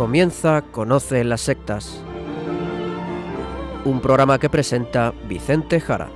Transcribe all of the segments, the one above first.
Comienza Conoce las sectas. Un programa que presenta Vicente Jara.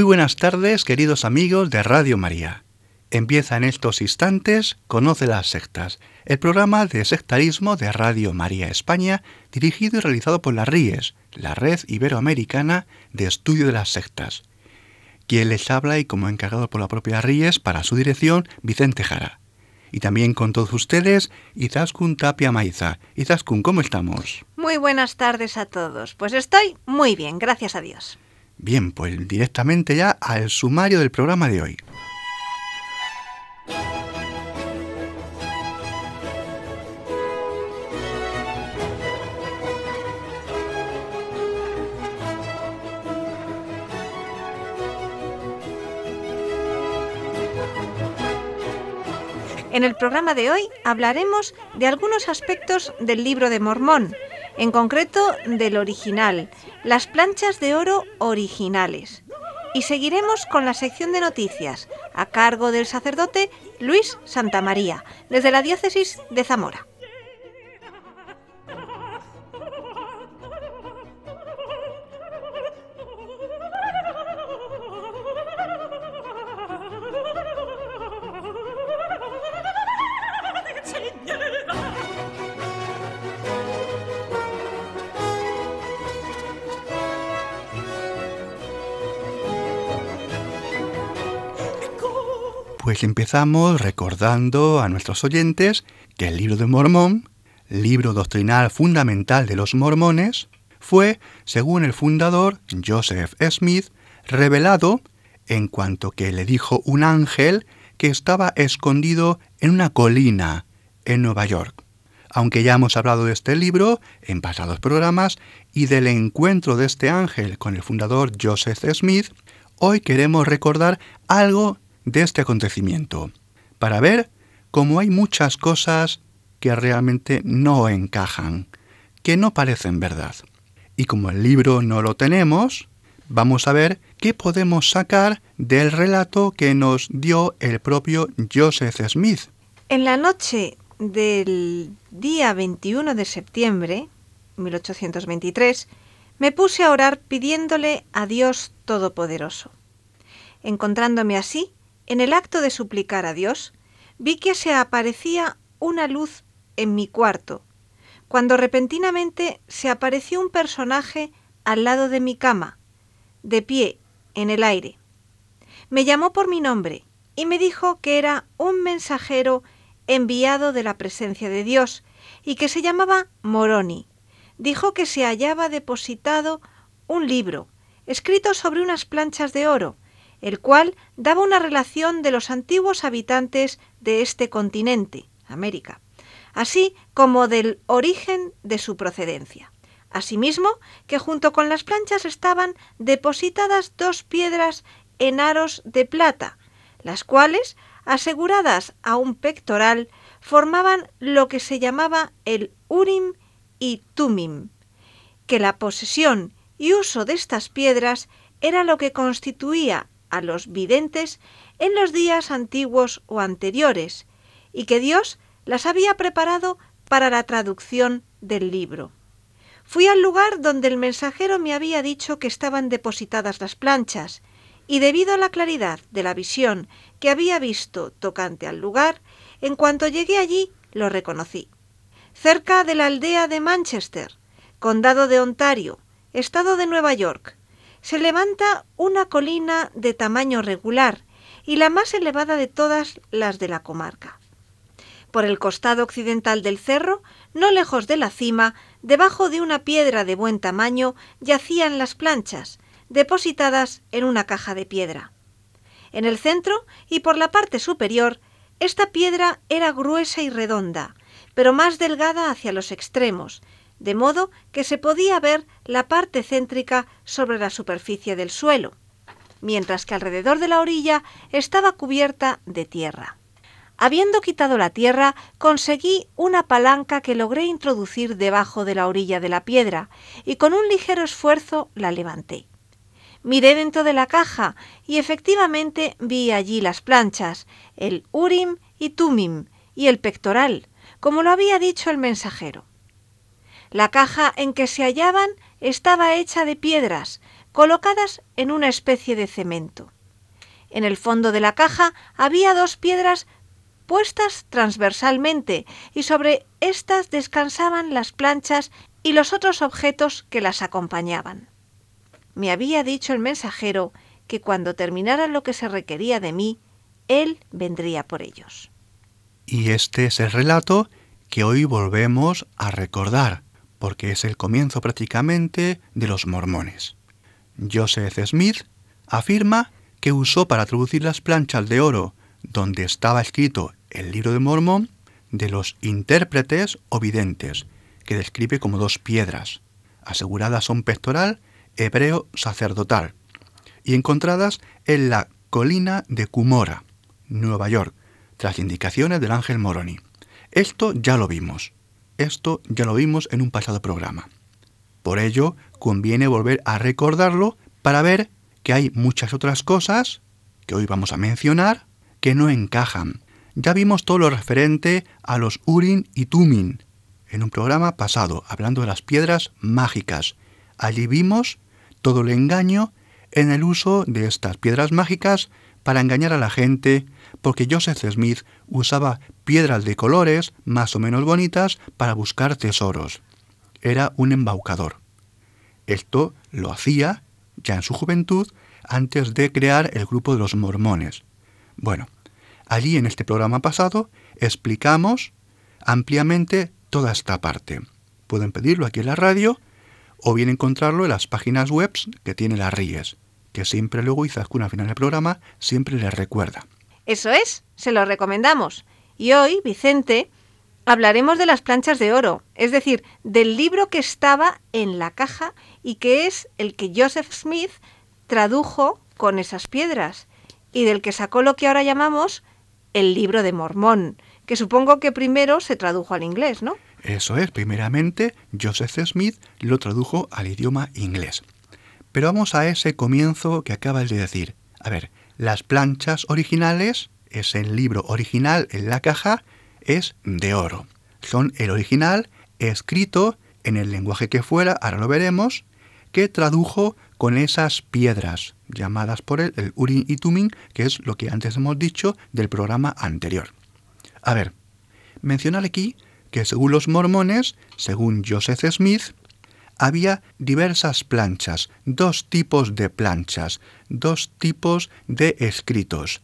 Muy buenas tardes, queridos amigos de Radio María. Empieza en estos instantes Conoce las sectas, el programa de sectarismo de Radio María España, dirigido y realizado por la RIES, la Red Iberoamericana de Estudio de las Sectas. Quien les habla y como encargado por la propia RIES para su dirección, Vicente Jara. Y también con todos ustedes, Izaskun Tapia Maiza. Izaskun, ¿cómo estamos? Muy buenas tardes a todos. Pues estoy muy bien, gracias a Dios. Bien, pues directamente ya al sumario del programa de hoy. En el programa de hoy hablaremos de algunos aspectos del libro de Mormón, en concreto del original, las planchas de oro originales. Y seguiremos con la sección de noticias, a cargo del sacerdote Luis Santamaría, desde la diócesis de Zamora. Pues empezamos recordando a nuestros oyentes que el libro de Mormón, libro doctrinal fundamental de los mormones, fue, según el fundador Joseph Smith, revelado en cuanto que le dijo un ángel que estaba escondido en una colina en Nueva York. Aunque ya hemos hablado de este libro en pasados programas y del encuentro de este ángel con el fundador Joseph Smith, hoy queremos recordar algo de este acontecimiento, para ver cómo hay muchas cosas que realmente no encajan, que no parecen verdad. Y como el libro no lo tenemos, vamos a ver qué podemos sacar del relato que nos dio el propio Joseph Smith. En la noche del día 21 de septiembre, 1823, me puse a orar pidiéndole a Dios Todopoderoso. Encontrándome así, en el acto de suplicar a Dios, vi que se aparecía una luz en mi cuarto, cuando repentinamente se apareció un personaje al lado de mi cama, de pie, en el aire. Me llamó por mi nombre y me dijo que era un mensajero enviado de la presencia de Dios y que se llamaba Moroni. Dijo que se hallaba depositado un libro, escrito sobre unas planchas de oro, el cual daba una relación de los antiguos habitantes de este continente, América, así como del origen de su procedencia. Asimismo, que junto con las planchas estaban depositadas dos piedras en aros de plata, las cuales, aseguradas a un pectoral, formaban lo que se llamaba el Urim y Tumim, que la posesión y uso de estas piedras era lo que constituía a los videntes en los días antiguos o anteriores, y que Dios las había preparado para la traducción del libro. Fui al lugar donde el mensajero me había dicho que estaban depositadas las planchas, y debido a la claridad de la visión que había visto tocante al lugar, en cuanto llegué allí lo reconocí. Cerca de la aldea de Manchester, condado de Ontario, estado de Nueva York, se levanta una colina de tamaño regular y la más elevada de todas las de la comarca. Por el costado occidental del cerro, no lejos de la cima, debajo de una piedra de buen tamaño, yacían las planchas, depositadas en una caja de piedra. En el centro y por la parte superior, esta piedra era gruesa y redonda, pero más delgada hacia los extremos, de modo que se podía ver la parte céntrica sobre la superficie del suelo. mientras que alrededor de la orilla estaba cubierta de tierra. Habiendo quitado la tierra, conseguí una palanca que logré introducir debajo de la orilla de la piedra, y con un ligero esfuerzo la levanté. Miré dentro de la caja y efectivamente vi allí las planchas, el Urim y Tumim y el pectoral, como lo había dicho el mensajero. La caja en que se hallaban estaba hecha de piedras, colocadas en una especie de cemento. En el fondo de la caja había dos piedras puestas transversalmente y sobre éstas descansaban las planchas y los otros objetos que las acompañaban. Me había dicho el mensajero que cuando terminara lo que se requería de mí, él vendría por ellos. Y este es el relato que hoy volvemos a recordar, porque es el comienzo prácticamente de los mormones. Joseph Smith afirma que usó para traducir las planchas de oro donde estaba escrito el libro de Mormón de los intérpretes o videntes, que describe como dos piedras, aseguradas a un pectoral hebreo sacerdotal, y encontradas en la colina de Cumora, Nueva York, tras indicaciones del ángel Moroni. Esto ya lo vimos. Esto ya lo vimos en un pasado programa. Por ello, conviene volver a recordarlo para ver que hay muchas otras cosas que hoy vamos a mencionar que no encajan ya vimos todo lo referente a los Urin y Tumin en un programa pasado, hablando de las piedras mágicas. Allí vimos todo el engaño en el uso de estas piedras mágicas para engañar a la gente, porque Joseph Smith usaba piedras de colores más o menos bonitas para buscar tesoros. Era un embaucador. Esto lo hacía ya en su juventud antes de crear el grupo de los mormones. Bueno, Allí en este programa pasado explicamos ampliamente toda esta parte. Pueden pedirlo aquí en la radio o bien encontrarlo en las páginas web que tiene la RIES, que siempre luego Izaskun al final del programa siempre les recuerda. Eso es, se lo recomendamos. Y hoy, Vicente, hablaremos de las planchas de oro, es decir, del libro que estaba en la caja y que es el que Joseph Smith tradujo con esas piedras y del que sacó lo que ahora llamamos el libro de Mormón, que supongo que primero se tradujo al inglés, ¿no? Eso es, primeramente Joseph Smith lo tradujo al idioma inglés. Pero vamos a ese comienzo que acabas de decir. A ver, las planchas originales, es el libro original en la caja, es de oro. Son el original escrito en el lenguaje que fuera, ahora lo veremos, que tradujo con esas piedras llamadas por él el Urim y Tumim, que es lo que antes hemos dicho del programa anterior. A ver, mencionar aquí que según los mormones, según Joseph Smith, había diversas planchas, dos tipos de planchas, dos tipos de escritos.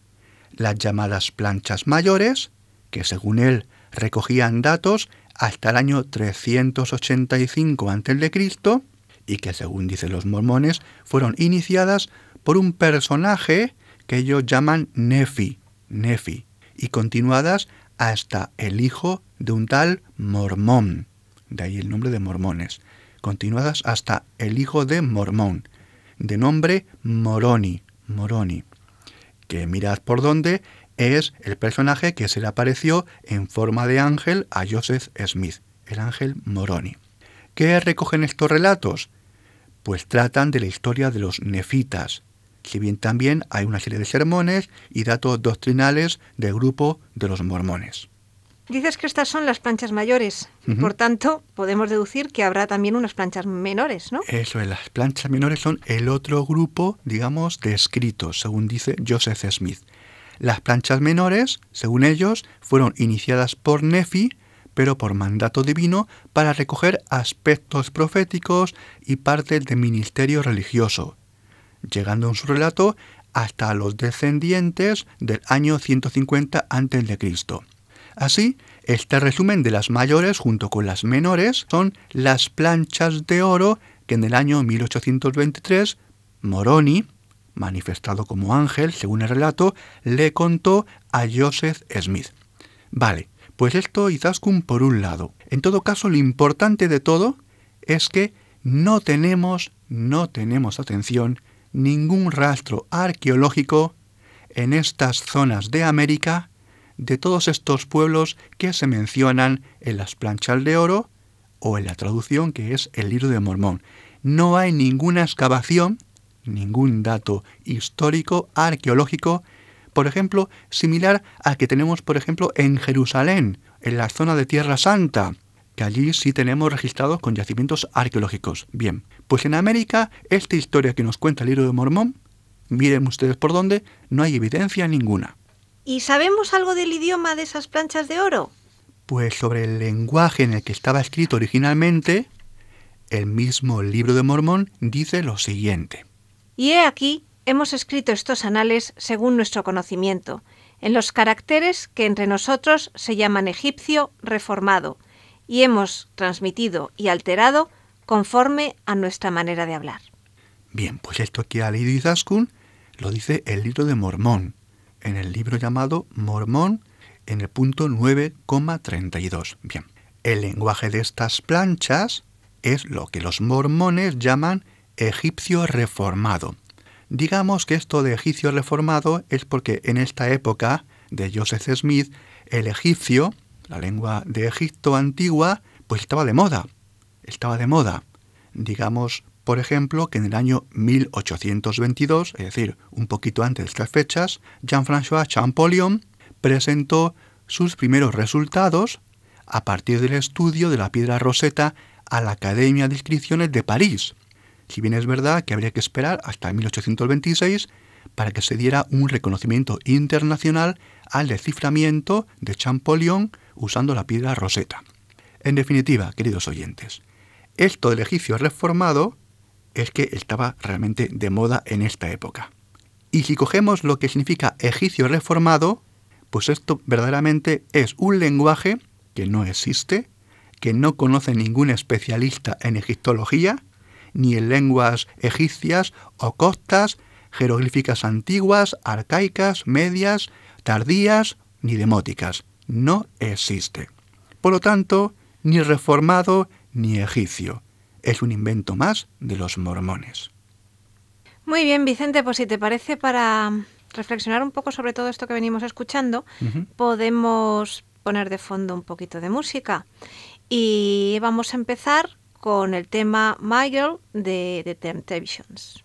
Las llamadas planchas mayores, que según él recogían datos hasta el año 385 a.C., y que según dicen los mormones fueron iniciadas por un personaje que ellos llaman Nefi, Nefi, y continuadas hasta el hijo de un tal Mormón, de ahí el nombre de mormones, continuadas hasta el hijo de Mormón, de nombre Moroni, Moroni, que mirad por dónde es el personaje que se le apareció en forma de ángel a Joseph Smith, el ángel Moroni. ¿Qué recogen estos relatos? Pues tratan de la historia de los nefitas, si bien también hay una serie de sermones y datos doctrinales del grupo de los mormones. Dices que estas son las planchas mayores, por tanto podemos deducir que habrá también unas planchas menores, ¿no? Eso es, las planchas menores son el otro grupo, digamos, de escritos, según dice Joseph Smith. Las planchas menores, según ellos, fueron iniciadas por Nefi, pero por mandato divino para recoger aspectos proféticos y partes del ministerio religioso, llegando en su relato hasta los descendientes del año 150 a.C. Así, este resumen de las mayores junto con las menores son las planchas de oro que en el año 1823 Moroni, manifestado como ángel según el relato, le contó a Joseph Smith. Vale, pues esto Izaskun por un lado. En todo caso, lo importante de todo es que no tenemos, no tenemos atención ningún rastro arqueológico en estas zonas de América de todos estos pueblos que se mencionan en las planchas de oro o en la traducción que es el libro de Mormón. No hay ninguna excavación, ningún dato histórico, arqueológico, por ejemplo, similar al que tenemos, por ejemplo, en Jerusalén, en la zona de Tierra Santa, que allí sí tenemos registrados con yacimientos arqueológicos. Bien, pues en América, esta historia que nos cuenta el libro de Mormón, miren ustedes por dónde, no hay evidencia ninguna. ¿Y sabemos algo del idioma de esas planchas de oro? Pues sobre el lenguaje en el que estaba escrito originalmente, el mismo libro de Mormón dice lo siguiente. Y he aquí, hemos escrito estos anales según nuestro conocimiento, en los caracteres que entre nosotros se llaman egipcio reformado, y hemos transmitido y alterado conforme a nuestra manera de hablar. Bien, pues esto que ha leído Izaskun lo dice el libro de Mormón, en el libro llamado Mormón en el punto 9,32. Bien, el lenguaje de estas planchas es lo que los mormones llaman egipcio reformado. Digamos que esto de egipcio reformado es porque en esta época de Joseph Smith el egipcio, la lengua de Egipto antigua, pues estaba de moda. Estaba de moda. Digamos, por ejemplo, que en el año 1822, es decir, un poquito antes de estas fechas, Jean-François Champollion presentó sus primeros resultados a partir del estudio de la piedra roseta a la Academia de Inscripciones de París. Si bien es verdad que habría que esperar hasta 1826 para que se diera un reconocimiento internacional al desciframiento de Champollion usando la piedra roseta. En definitiva, queridos oyentes, esto del egipcio reformado es que estaba realmente de moda en esta época. Y si cogemos lo que significa egipcio reformado, pues esto verdaderamente es un lenguaje que no existe, que no conoce ningún especialista en egiptología, ni en lenguas egipcias o costas, jeroglíficas antiguas, arcaicas, medias, tardías, ni demóticas. No existe. Por lo tanto, ni reformado ni egipcio es un invento más de los mormones. Muy bien, Vicente, pues si te parece, para reflexionar un poco sobre todo esto que venimos escuchando, podemos poner de fondo un poquito de música. Y vamos a empezar con el tema My Girl de The Temptations.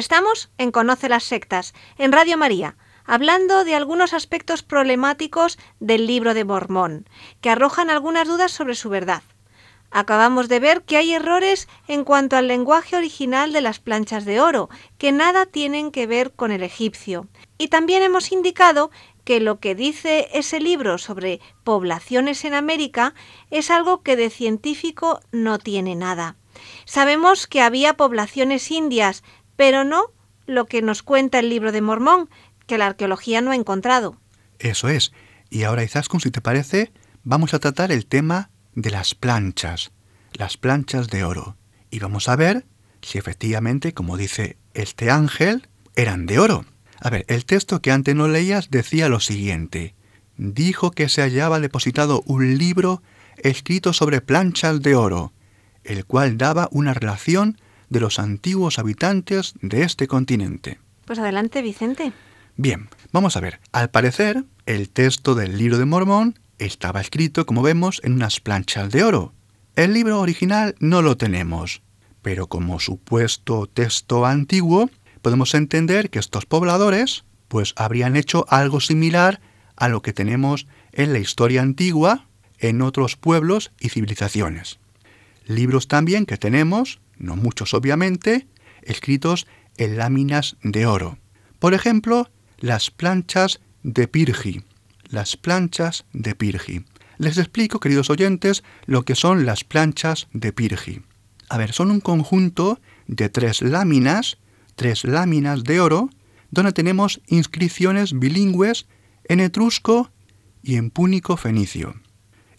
Estamos en Conoce las Sectas, en Radio María, hablando de algunos aspectos problemáticos del libro de Mormón, que arrojan algunas dudas sobre su verdad. Acabamos de ver que hay errores en cuanto al lenguaje original de las planchas de oro, que nada tienen que ver con el egipcio. Y también hemos indicado que lo que dice ese libro sobre poblaciones en América es algo que de científico no tiene nada. Sabemos que había poblaciones indias, pero no lo que nos cuenta el libro de Mormón, que la arqueología no ha encontrado. Eso es. Y ahora, Izaskun, si te parece, vamos a tratar el tema de las planchas, las planchas de oro. Y vamos a ver si efectivamente, como dice este ángel, eran de oro. A ver, el texto que antes no leías decía lo siguiente. dijo que se hallaba depositado un libro escrito sobre planchas de oro, el cual daba una relación de los antiguos habitantes de este continente. Pues adelante, Vicente. Bien, vamos a ver. Al parecer, el texto del libro de Mormón estaba escrito, como vemos, en unas planchas de oro. El libro original no lo tenemos, pero como supuesto texto antiguo, podemos entender que estos pobladores pues habrían hecho algo similar a lo que tenemos en la historia antigua en otros pueblos y civilizaciones. Libros también que tenemos, no muchos obviamente, escritos en láminas de oro. Por ejemplo, las planchas de Pirgi. Las planchas de Pirgi. Les explico, queridos oyentes, lo que son las planchas de Pirgi. A ver, son un conjunto de tres láminas, tres láminas de oro, donde tenemos inscripciones bilingües en etrusco y en púnico fenicio.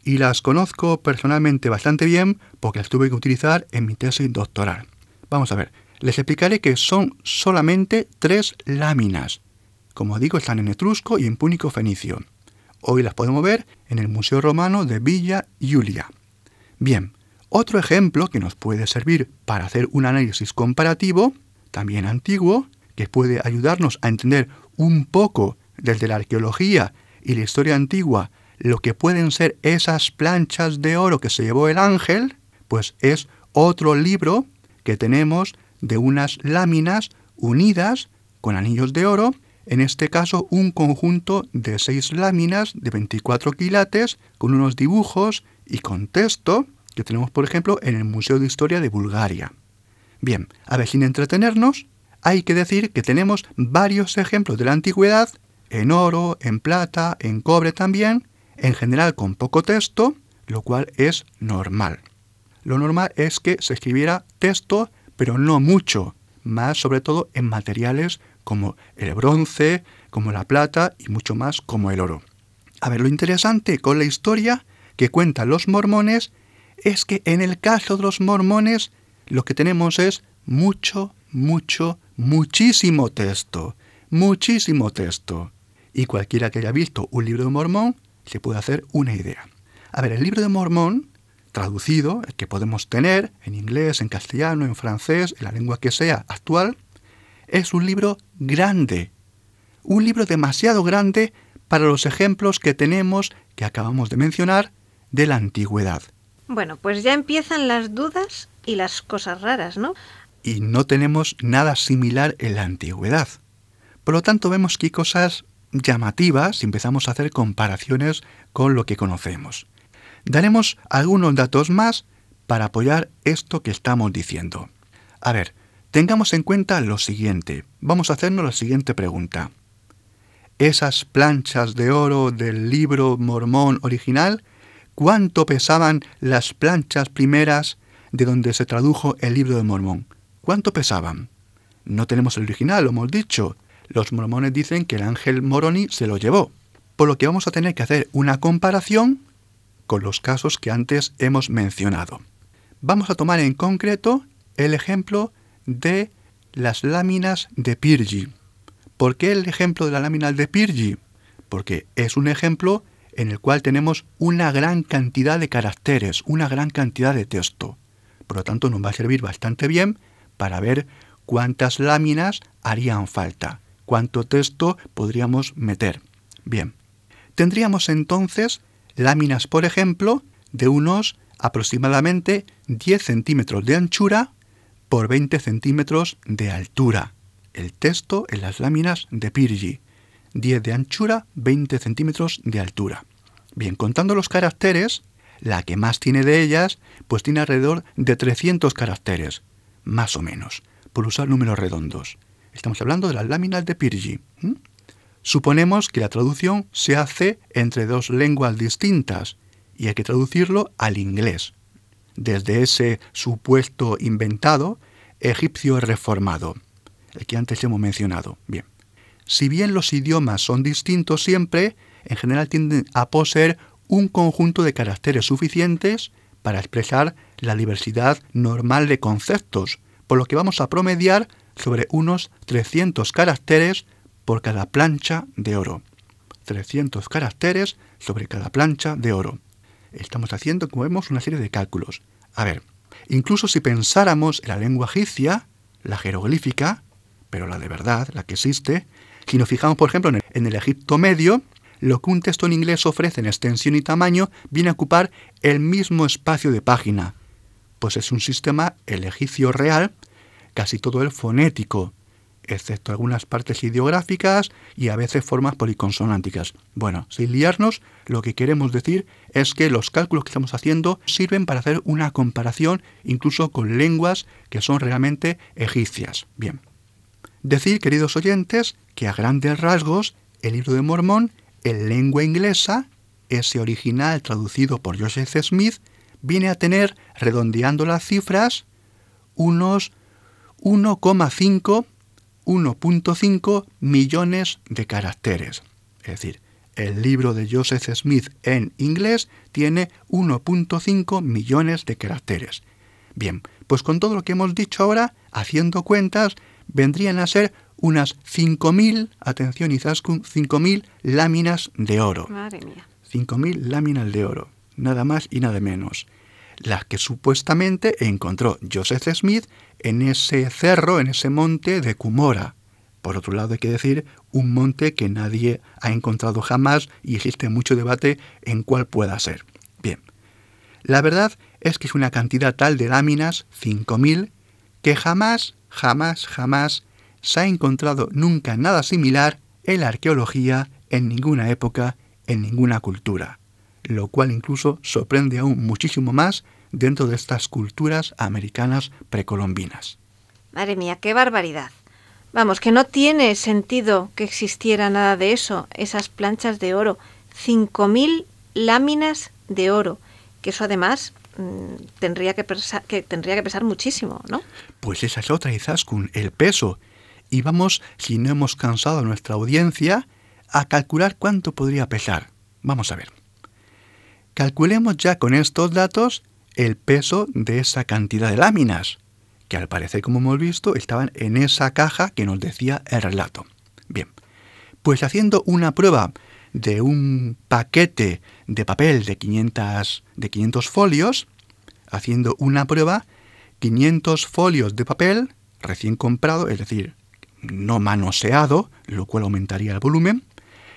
Y las conozco personalmente bastante bien porque las tuve que utilizar en mi tesis doctoral. Vamos a ver, les explicaré que son solamente tres láminas. Como digo, están en etrusco y en púnico fenicio. Hoy las podemos ver en el Museo Romano de Villa Giulia. Bien, otro ejemplo que nos puede servir para hacer un análisis comparativo, también antiguo, que puede ayudarnos a entender un poco desde la arqueología y la historia antigua lo que pueden ser esas planchas de oro que se llevó el ángel, pues es otro libro que tenemos de unas láminas unidas con anillos de oro, en este caso un conjunto de seis láminas de 24 quilates con unos dibujos y con texto que tenemos por ejemplo en el Museo de Historia de Bulgaria. Bien, a ver, sin entretenernos, hay que decir que tenemos varios ejemplos de la antigüedad, en oro, en plata, en cobre también, en general con poco texto, lo cual es normal. Lo normal es que se escribiera texto, pero no mucho, más sobre todo en materiales como el bronce, como la plata y mucho más como el oro. A ver, lo interesante con la historia que cuentan los mormones es que en el caso de los mormones lo que tenemos es mucho, mucho, muchísimo texto, muchísimo texto. Y cualquiera que haya visto un libro de Mormón se puede hacer una idea. A ver, el libro de Mormón, traducido, el que podemos tener en inglés, en castellano, en francés, en la lengua que sea actual, es un libro grande, un libro demasiado grande para los ejemplos que tenemos, que acabamos de mencionar, de la antigüedad. Bueno, pues ya empiezan las dudas y las cosas raras, ¿no? Y no tenemos nada similar en la antigüedad. Por lo tanto, vemos que hay cosas llamativas si empezamos a hacer comparaciones con lo que conocemos. Daremos algunos datos más para apoyar esto que estamos diciendo. A ver, tengamos en cuenta lo siguiente. Vamos a hacernos la siguiente pregunta. ¿Esas planchas de oro del libro mormón original cuánto pesaban las planchas primeras de donde se tradujo el libro de Mormón. ¿Cuánto pesaban? No tenemos el original, lo hemos dicho. Los mormones dicen que el ángel Moroni se lo llevó. Por lo que vamos a tener que hacer una comparación con los casos que antes hemos mencionado. Vamos a tomar en concreto el ejemplo de las láminas de Pirgi. ¿Por qué el ejemplo de la lámina de Pirgi? Porque es un ejemplo en el cual tenemos una gran cantidad de caracteres, una gran cantidad de texto. Por lo tanto, nos va a servir bastante bien para ver cuántas láminas harían falta, cuánto texto podríamos meter. Bien, tendríamos entonces láminas, por ejemplo, de unos aproximadamente 10 centímetros de anchura por 20 centímetros de altura. El texto en las láminas de Pirgi. 10 de anchura, 20 centímetros de altura. Bien, contando los caracteres, la que más tiene de ellas, pues tiene alrededor de 300 caracteres, más o menos, por usar números redondos. Estamos hablando de las láminas de Pirgi. Suponemos que la traducción se hace entre dos lenguas distintas y hay que traducirlo al inglés, desde ese supuesto inventado egipcio reformado, el que antes hemos mencionado. Bien. Si bien los idiomas son distintos siempre, en general tienden a poseer un conjunto de caracteres suficientes para expresar la diversidad normal de conceptos, por lo que vamos a promediar sobre unos 300 caracteres por cada plancha de oro. 300 caracteres sobre cada plancha de oro. Estamos haciendo, como vemos, una serie de cálculos. A ver, incluso si pensáramos en la lengua egipcia, la jeroglífica, pero la de verdad, la que existe, si nos fijamos, por ejemplo, en el, Egipto medio, lo que un texto en inglés ofrece en extensión y tamaño viene a ocupar el mismo espacio de página, pues es un sistema, el egipcio real, casi todo el fonético, excepto algunas partes ideográficas y a veces formas policonsonánticas. Bueno, sin liarnos, lo que queremos decir es que los cálculos que estamos haciendo sirven para hacer una comparación incluso con lenguas que son realmente egipcias. Bien. Decir, queridos oyentes, que a grandes rasgos el libro de Mormón, en lengua inglesa, ese original traducido por Joseph Smith, viene a tener, redondeando las cifras, unos 1,5 1.5 millones de caracteres. Es decir, el libro de Joseph Smith en inglés tiene 1.5 millones de caracteres. Bien, pues con todo lo que hemos dicho ahora, haciendo cuentas, vendrían a ser unas 5.000, atención Izaskun, 5.000 láminas de oro. Madre mía. 5.000 láminas de oro, nada más y nada menos. Las que supuestamente encontró Joseph Smith en ese cerro, en ese monte de Cumora. Por otro lado, hay que decir, un monte que nadie ha encontrado jamás y existe mucho debate en cuál pueda ser. Bien, la verdad es que es una cantidad tal de láminas, 5.000, que jamás, jamás, jamás se ha encontrado nunca nada similar en la arqueología en ninguna época, en ninguna cultura, lo cual incluso sorprende aún muchísimo más dentro de estas culturas americanas precolombinas. Madre mía, qué barbaridad. Vamos, que no tiene sentido que existiera nada de eso, esas planchas de oro, 5.000 láminas de oro, que eso además mm, tendría, que pesar, que tendría que pesar muchísimo, ¿no? Pues esa es otra, Izaskun, el peso. Y vamos, si no hemos cansado a nuestra audiencia, a calcular cuánto podría pesar. Vamos a ver. Calculemos ya con estos datos el peso de esa cantidad de láminas, que al parecer, como hemos visto, estaban en esa caja que nos decía el relato. Bien, pues haciendo una prueba de un paquete de papel de 500, de 500 folios, haciendo una prueba, 500 folios de papel recién comprado, es decir, no manoseado, lo cual aumentaría el volumen,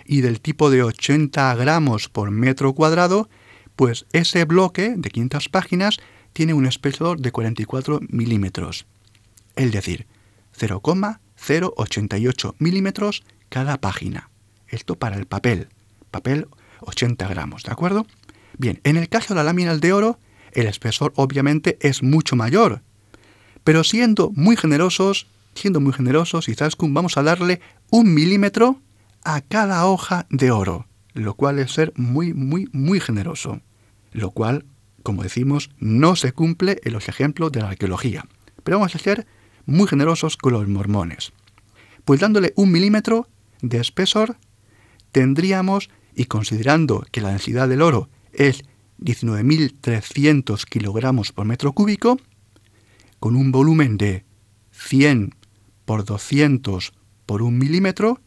y del tipo de 80 gramos por metro cuadrado, pues ese bloque de 500 páginas tiene un espesor de 44 milímetros, es decir, 0,088 milímetros cada página. Esto para el papel, papel 80 gramos, ¿de acuerdo? Bien, en el caso de las láminas de oro, el espesor obviamente es mucho mayor, pero siendo muy generosos, siendo muy generosos, vamos a darle un milímetro a cada hoja de oro lo cual es ser muy, muy, muy generoso, lo cual, como decimos, no se cumple en los ejemplos de la arqueología. Pero vamos a ser muy generosos con los mormones. Pues dándole un milímetro de espesor, tendríamos, y considerando que la densidad del oro es 19.300 kilogramos por metro cúbico, con un volumen de 100 por 200 por un milímetro,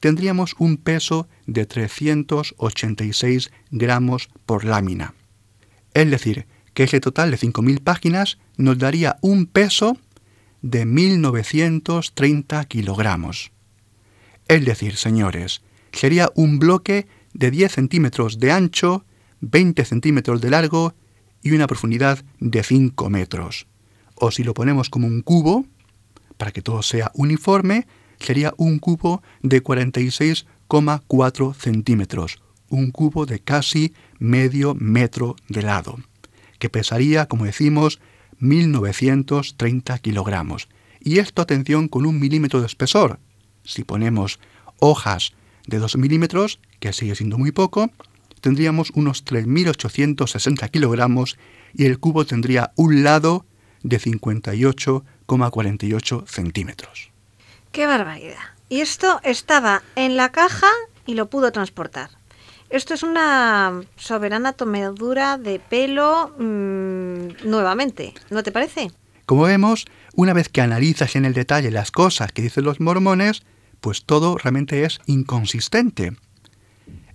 tendríamos un peso de 386 gramos por lámina. Es decir, que ese total de 5.000 páginas nos daría un peso de 1.930 kilogramos. Es decir, señores, sería un bloque de 10 centímetros de ancho, 20 centímetros de largo y una profundidad de 5 metros. O si lo ponemos como un cubo, para que todo sea uniforme, sería un cubo de 46,4 centímetros, un cubo de casi medio metro de lado, que pesaría, como decimos, 1930 kilogramos. Y esto, atención, con un milímetro de espesor. Si ponemos hojas de 2 milímetros, que sigue siendo muy poco, tendríamos unos 3.860 kilogramos y el cubo tendría un lado de 58,48 centímetros. ¡Qué barbaridad! Y esto estaba en la caja y lo pudo transportar. Esto es una soberana tomedura de pelo mm, nuevamente, ¿no te parece? Como vemos, una vez que analizas en el detalle las cosas que dicen los mormones, pues todo realmente es inconsistente.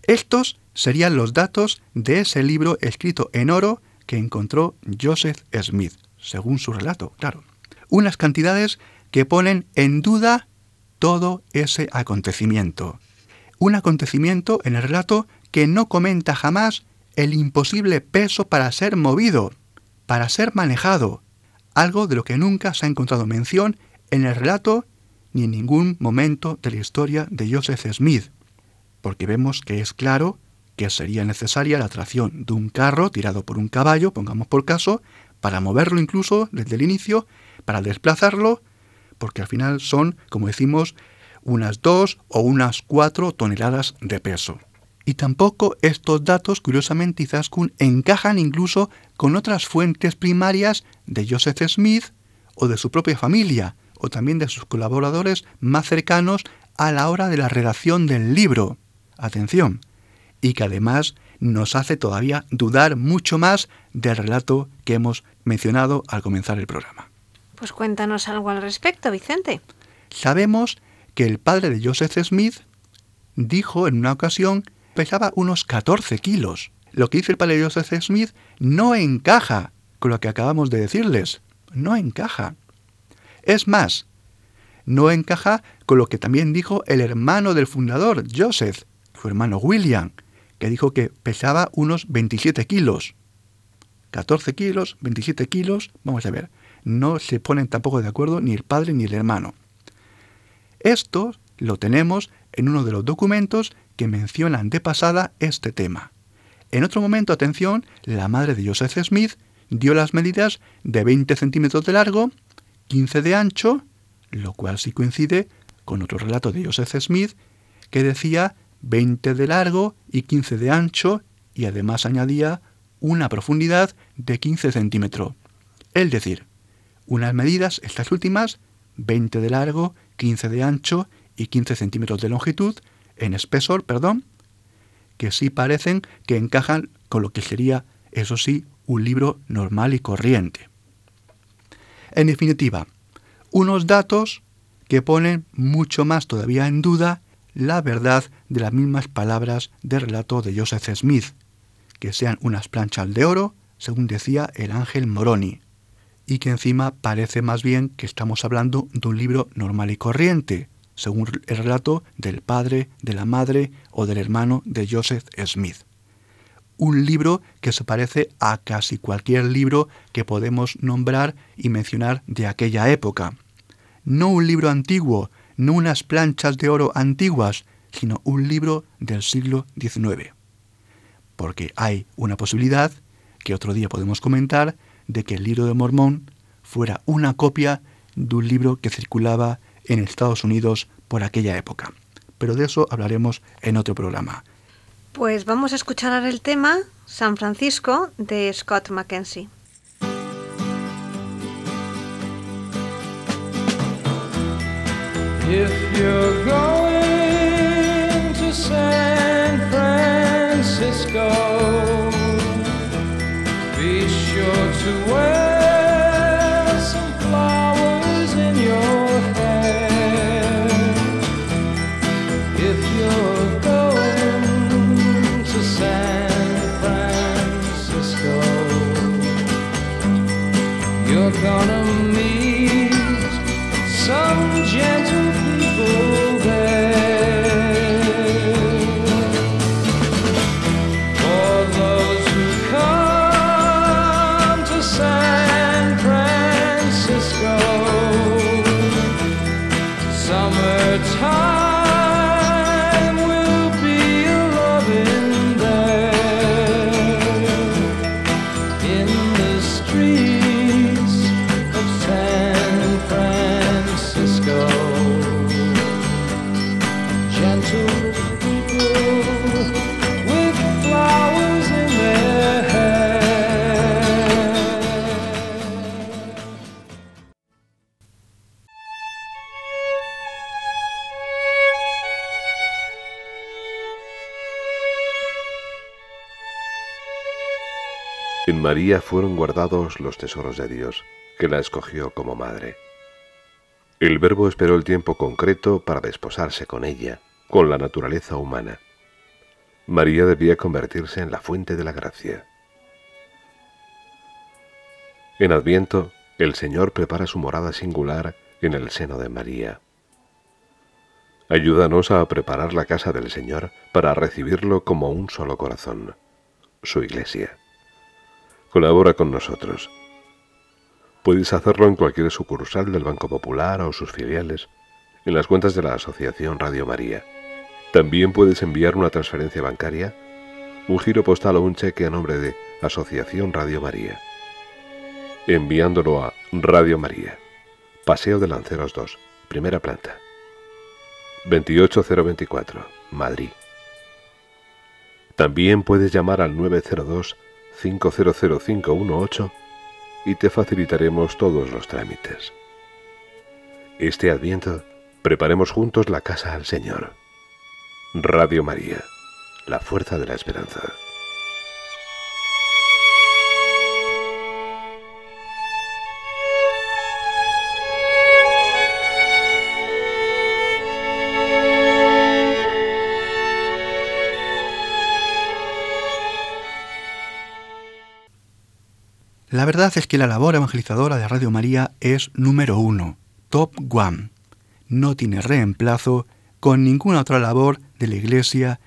Estos serían los datos de ese libro escrito en oro que encontró Joseph Smith, según su relato, claro. Unas cantidades que ponen en duda todo ese acontecimiento. Un acontecimiento en el relato que no comenta jamás el imposible peso para ser movido, para ser manejado, algo de lo que nunca se ha encontrado mención en el relato ni en ningún momento de la historia de Joseph Smith, porque vemos que es claro que sería necesaria la tracción de un carro tirado por un caballo, pongamos por caso, para moverlo incluso desde el inicio, para desplazarlo, porque al final son, como decimos, unas dos o unas cuatro toneladas de peso. Y tampoco estos datos, curiosamente, Izaskun encajan incluso con otras fuentes primarias de Joseph Smith o de su propia familia, o también de sus colaboradores más cercanos a la hora de la redacción del libro. Atención, y que además nos hace todavía dudar mucho más del relato que hemos mencionado al comenzar el programa. Pues cuéntanos algo al respecto, Vicente. Sabemos que el padre de Joseph Smith dijo en una ocasión pesaba unos 14 kilos. Lo que dice el padre de Joseph Smith no encaja con lo que acabamos de decirles. No encaja. Es más, no encaja con lo que también dijo el hermano del fundador, Joseph, su hermano William, que dijo que pesaba unos 27 kilos. 14 kilos, 27 kilos, vamos a ver, no se ponen tampoco de acuerdo ni el padre ni el hermano. Esto lo tenemos en uno de los documentos que mencionan de pasada este tema. En otro momento, atención, la madre de Joseph Smith dio las medidas de 20 centímetros de largo, 15 de ancho, lo cual sí coincide con otro relato de Joseph Smith que decía 20 de largo y 15 de ancho y además añadía una profundidad de 15 centímetros. Es decir, unas medidas, estas últimas, 20 de largo, 15 de ancho y 15 centímetros de longitud, en espesor, perdón, que sí parecen que encajan con lo que sería, eso sí, un libro normal y corriente. En definitiva, unos datos que ponen mucho más todavía en duda la verdad de las mismas palabras del relato de Joseph Smith, que sean unas planchas de oro, según decía el ángel Moroni, y que encima parece más bien que estamos hablando de un libro normal y corriente, según el relato del padre, de la madre o del hermano de Joseph Smith. Un libro que se parece a casi cualquier libro que podemos nombrar y mencionar de aquella época. No un libro antiguo, no unas planchas de oro antiguas, sino un libro del siglo XIX. Porque hay una posibilidad, que otro día podemos comentar, de que el libro de Mormón fuera una copia de un libro que circulaba en Estados Unidos por aquella época. Pero de eso hablaremos en otro programa. Pues vamos a escuchar ahora el tema San Francisco de Scott Mackenzie. If you're going to San Francisco, away. María fueron guardados los tesoros de Dios, que la escogió como madre. El Verbo esperó el tiempo concreto para desposarse con ella, con la naturaleza humana. María debía convertirse en la fuente de la gracia. En Adviento, el Señor prepara su morada singular en el seno de María. Ayúdanos a preparar la casa del Señor para recibirlo como un solo corazón, su iglesia. Colabora con nosotros. Puedes hacerlo en cualquier sucursal del Banco Popular o sus filiales, en las cuentas de la Asociación Radio María. También puedes enviar una transferencia bancaria, un giro postal o un cheque a nombre de Asociación Radio María. Enviándolo a Radio María, Paseo de Lanceros 2, primera planta. 28024, Madrid. También puedes llamar al 902 500518 y te facilitaremos todos los trámites. Este Adviento, preparemos juntos la casa al Señor. Radio María, la fuerza de la esperanza. La verdad es que la labor evangelizadora de Radio María es número uno, top one. No tiene reemplazo con ninguna otra labor de la Iglesia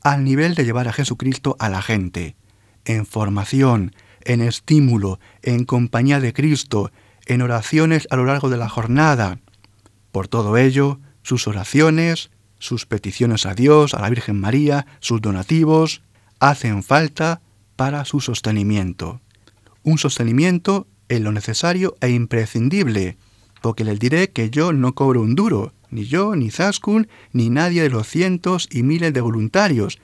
al nivel de llevar a Jesucristo a la gente, en formación, en estímulo, en compañía de Cristo, en oraciones a lo largo de la jornada. Por todo ello, sus oraciones, sus peticiones a Dios, a la Virgen María, sus donativos, hacen falta para su sostenimiento. Un sostenimiento en lo necesario e imprescindible, porque les diré que yo no cobro un duro, ni yo, ni Zaskun, ni nadie de los cientos y miles de voluntarios.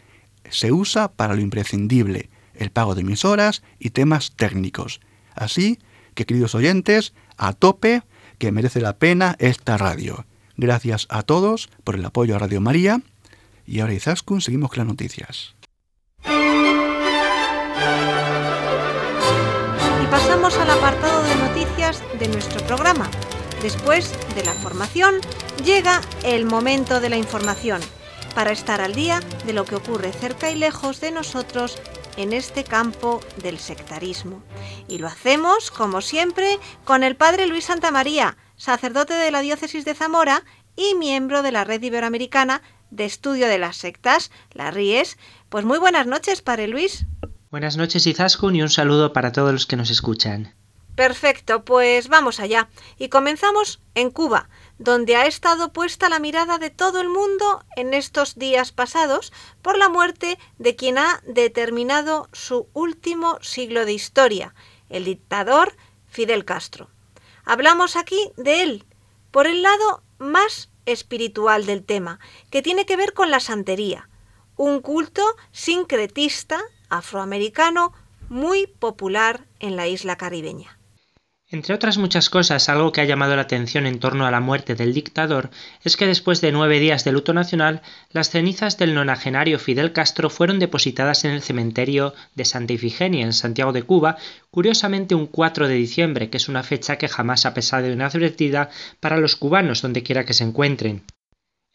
Se usa para lo imprescindible, el pago de mis horas y temas técnicos. Así que, queridos oyentes, a tope, que merece la pena esta radio. Gracias a todos por el apoyo a Radio María. Y ahora, Izaskun, seguimos con las noticias. Pasamos al apartado de noticias de nuestro programa. Después de la formación, llega el momento de la información, para estar al día de lo que ocurre cerca y lejos de nosotros en este campo del sectarismo. Y lo hacemos, como siempre, con el Padre Luis Santamaría, sacerdote de la Diócesis de Zamora y miembro de la Red Iberoamericana de Estudio de las Sectas, la RIES. Pues muy buenas noches, Padre Luis. Buenas noches, Izaskun, y un saludo para todos los que nos escuchan. Perfecto, pues vamos allá. Y comenzamos en Cuba, donde ha estado puesta la mirada de todo el mundo en estos días pasados por la muerte de quien ha determinado su último siglo de historia, el dictador Fidel Castro. Hablamos aquí de él, por el lado más espiritual del tema, que tiene que ver con la santería, un culto sincretista afroamericano muy popular en la isla caribeña. Entre otras muchas cosas, algo que ha llamado la atención en torno a la muerte del dictador es que después de nueve días de luto nacional, las cenizas del nonagenario Fidel Castro fueron depositadas en el cementerio de Santa Ifigenia, en Santiago de Cuba, curiosamente un 4 de diciembre, que es una fecha que jamás ha pesado inadvertida para los cubanos donde quiera que se encuentren.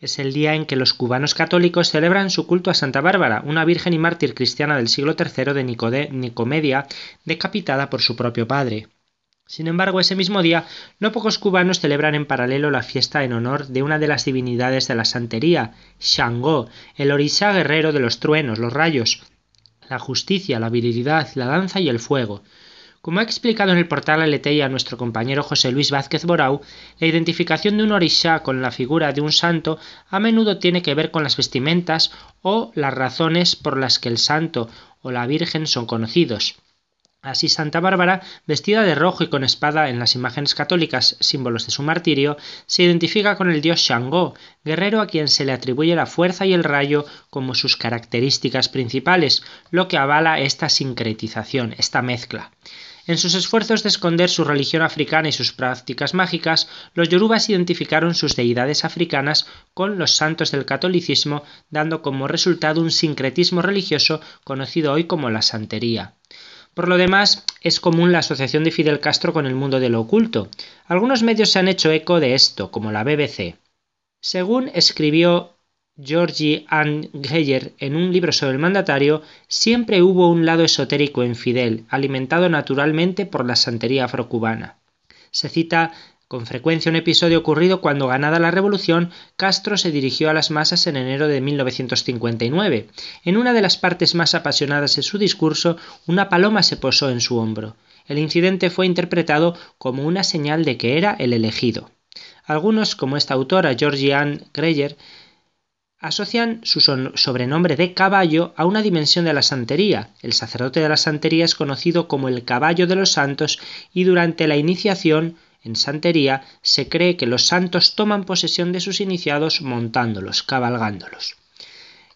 Es el día en que los cubanos católicos celebran su culto a Santa Bárbara, una virgen y mártir cristiana del siglo III de Nicodé, Nicomedia, decapitada por su propio padre. Sin embargo, ese mismo día, no pocos cubanos celebran en paralelo la fiesta en honor de una de las divinidades de la santería, Shango, el orisha guerrero de los truenos, los rayos, la justicia, la virilidad, la danza y el fuego. Como ha explicado en el portal Aleteia nuestro compañero José Luis Vázquez Borau, la identificación de un orisha con la figura de un santo a menudo tiene que ver con las vestimentas o las razones por las que el santo o la virgen son conocidos. Así Santa Bárbara, vestida de rojo y con espada en las imágenes católicas, símbolos de su martirio, se identifica con el dios Shango, guerrero a quien se le atribuye la fuerza y el rayo como sus características principales, lo que avala esta sincretización, esta mezcla. En sus esfuerzos de esconder su religión africana y sus prácticas mágicas, los yorubas identificaron sus deidades africanas con los santos del catolicismo, dando como resultado un sincretismo religioso conocido hoy como la santería. Por lo demás, es común la asociación de Fidel Castro con el mundo de lo oculto. Algunos medios se han hecho eco de esto, como la BBC. Según escribió Georgie Ann Geyer en un libro sobre el mandatario, siempre hubo un lado esotérico en Fidel, alimentado naturalmente por la santería afrocubana. Se cita con frecuencia un episodio ocurrido cuando ganada la revolución, Castro se dirigió a las masas en enero de 1959. En una de las partes más apasionadas de su discurso, una paloma se posó en su hombro. El incidente fue interpretado como una señal de que era el elegido. Algunos, como esta autora, Georgie Ann Greyer, asocian su sobrenombre de caballo a una dimensión de la santería. El sacerdote de la santería es conocido como el caballo de los santos y durante la iniciación en santería se cree que los santos toman posesión de sus iniciados montándolos, cabalgándolos.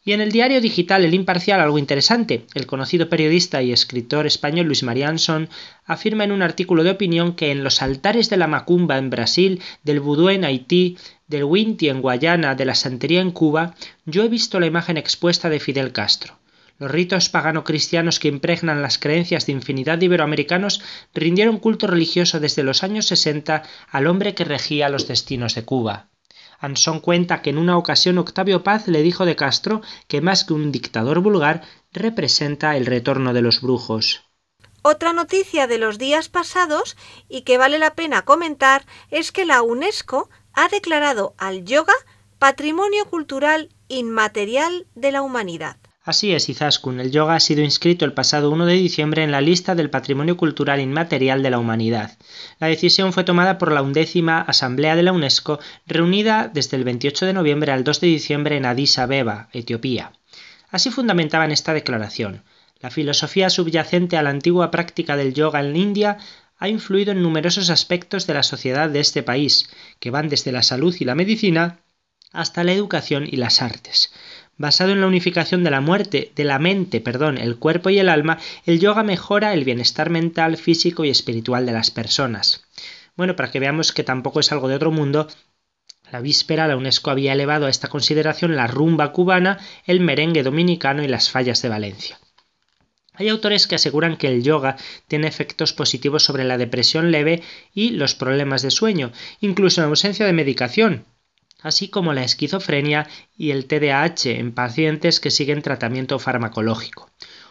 Y en el diario digital El Imparcial algo interesante. El conocido periodista y escritor español Luis María Anson afirma en un artículo de opinión que en los altares de la macumba en Brasil, del vudú en Haití, del Winti en Guayana, de la santería en Cuba, yo he visto la imagen expuesta de Fidel Castro. Los ritos pagano-cristianos que impregnan las creencias de infinidad de iberoamericanos rindieron culto religioso desde los años 60 al hombre que regía los destinos de Cuba. Anson cuenta que en una ocasión Octavio Paz le dijo de Castro que más que un dictador vulgar representa el retorno de los brujos. Otra noticia de los días pasados y que vale la pena comentar es que la UNESCO ha declarado al yoga Patrimonio Cultural Inmaterial de la Humanidad. Así es, Izaskun, el yoga ha sido inscrito el pasado 1 de diciembre en la lista del Patrimonio Cultural Inmaterial de la Humanidad. La decisión fue tomada por la undécima Asamblea de la UNESCO, reunida desde el 28 de noviembre al 2 de diciembre en Addis Abeba, Etiopía. Así fundamentaban esta declaración. La filosofía subyacente a la antigua práctica del yoga en India ha influido en numerosos aspectos de la sociedad de este país, que van desde la salud y la medicina hasta la educación y las artes. Basado en la unificación de la muerte, de la mente, perdón, el cuerpo y el alma, el yoga mejora el bienestar mental, físico y espiritual de las personas. Bueno, para que veamos que tampoco es algo de otro mundo, la víspera la UNESCO había elevado a esta consideración la rumba cubana, el merengue dominicano y las fallas de Valencia. Hay autores que aseguran que el yoga tiene efectos positivos sobre la depresión leve y los problemas de sueño, incluso en ausencia de medicación, así como la esquizofrenia y el TDAH en pacientes que siguen tratamiento farmacológico.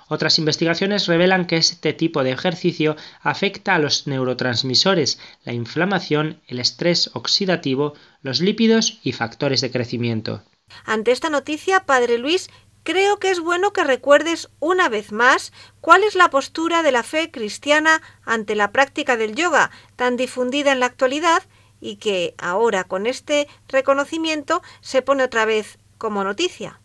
Otras investigaciones revelan que este tipo de ejercicio afecta a los neurotransmisores, la inflamación, el estrés oxidativo, los lípidos y factores de crecimiento. Ante esta noticia, Padre Luis, creo que es bueno que recuerdes una vez más cuál es la postura de la fe cristiana ante la práctica del yoga, tan difundida en la actualidad y que ahora con este reconocimiento se pone otra vez como noticia.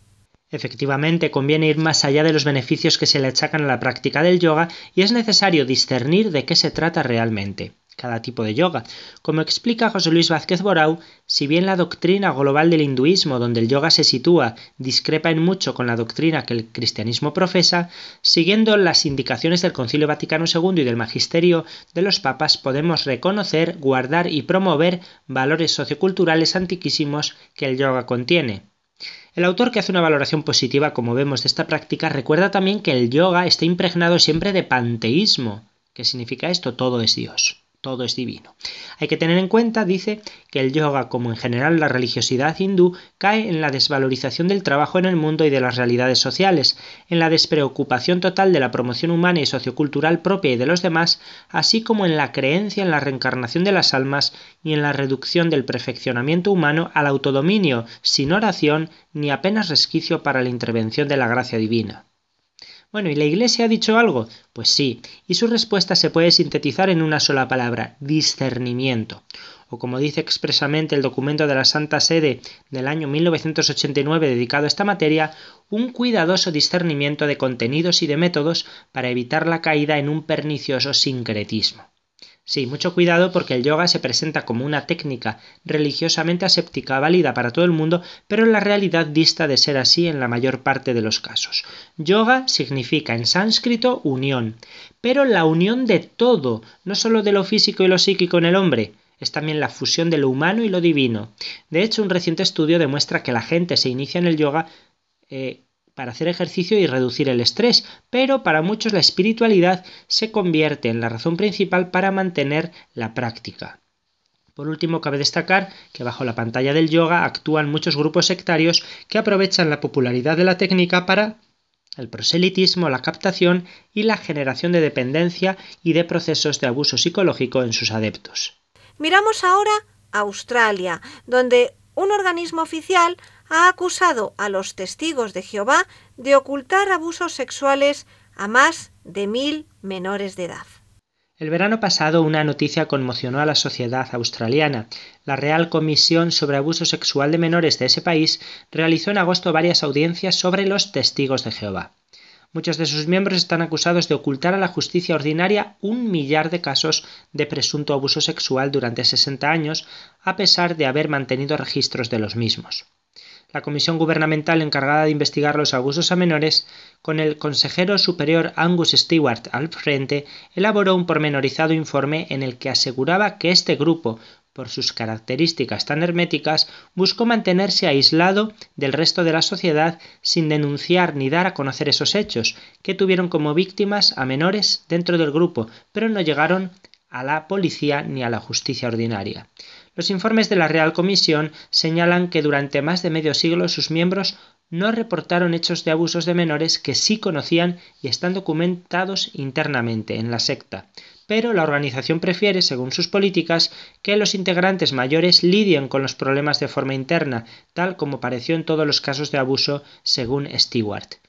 Efectivamente, conviene ir más allá de los beneficios que se le achacan a la práctica del yoga y es necesario discernir de qué se trata realmente cada tipo de yoga. Como explica José Luis Vázquez Borau, si bien la doctrina global del hinduismo, donde el yoga se sitúa, discrepa en mucho con la doctrina que el cristianismo profesa, siguiendo las indicaciones del Concilio Vaticano II y del Magisterio de los Papas, podemos reconocer, guardar y promover valores socioculturales antiquísimos que el yoga contiene. El autor que hace una valoración positiva, como vemos, de esta práctica, recuerda también que el yoga está impregnado siempre de panteísmo. ¿Qué significa esto? Todo es Dios todo es divino. Hay que tener en cuenta, dice, que el yoga, como en general la religiosidad hindú, cae en la desvalorización del trabajo en el mundo y de las realidades sociales, en la despreocupación total de la promoción humana y sociocultural propia y de los demás, así como en la creencia en la reencarnación de las almas y en la reducción del perfeccionamiento humano al autodominio, sin oración ni apenas resquicio para la intervención de la gracia divina. Bueno, ¿y la Iglesia ha dicho algo? Pues sí, y su respuesta se puede sintetizar en una sola palabra, discernimiento. O como dice expresamente el documento de la Santa Sede del año 1989 dedicado a esta materia, un cuidadoso discernimiento de contenidos y de métodos para evitar la caída en un pernicioso sincretismo. Sí, mucho cuidado porque el yoga se presenta como una técnica religiosamente aséptica válida para todo el mundo, pero en la realidad dista de ser así en la mayor parte de los casos. Yoga significa en sánscrito unión, pero la unión de todo, no solo de lo físico y lo psíquico en el hombre, es también la fusión de lo humano y lo divino. De hecho, un reciente estudio demuestra que la gente se inicia en el yoga eh, para hacer ejercicio y reducir el estrés, pero para muchos la espiritualidad se convierte en la razón principal para mantener la práctica. Por último, cabe destacar que bajo la pantalla del yoga actúan muchos grupos sectarios que aprovechan la popularidad de la técnica para el proselitismo, la captación y la generación de dependencia y de procesos de abuso psicológico en sus adeptos. Miramos ahora a Australia, donde un organismo oficial ha acusado a los testigos de Jehová de ocultar abusos sexuales a más de mil menores de edad. El verano pasado una noticia conmocionó a la sociedad australiana. La Real Comisión sobre Abuso Sexual de Menores de ese país realizó en agosto varias audiencias sobre los testigos de Jehová. Muchos de sus miembros están acusados de ocultar a la justicia ordinaria un millar de casos de presunto abuso sexual durante 60 años, a pesar de haber mantenido registros de los mismos la comisión gubernamental encargada de investigar los abusos a menores, con el consejero superior Angus Stewart al frente, elaboró un pormenorizado informe en el que aseguraba que este grupo, por sus características tan herméticas, buscó mantenerse aislado del resto de la sociedad sin denunciar ni dar a conocer esos hechos, que tuvieron como víctimas a menores dentro del grupo, pero no llegaron a la policía ni a la justicia ordinaria. Los informes de la Real Comisión señalan que durante más de medio siglo sus miembros no reportaron hechos de abusos de menores que sí conocían y están documentados internamente en la secta. Pero la organización prefiere, según sus políticas, que los integrantes mayores lidien con los problemas de forma interna, tal como pareció en todos los casos de abuso, según Stewart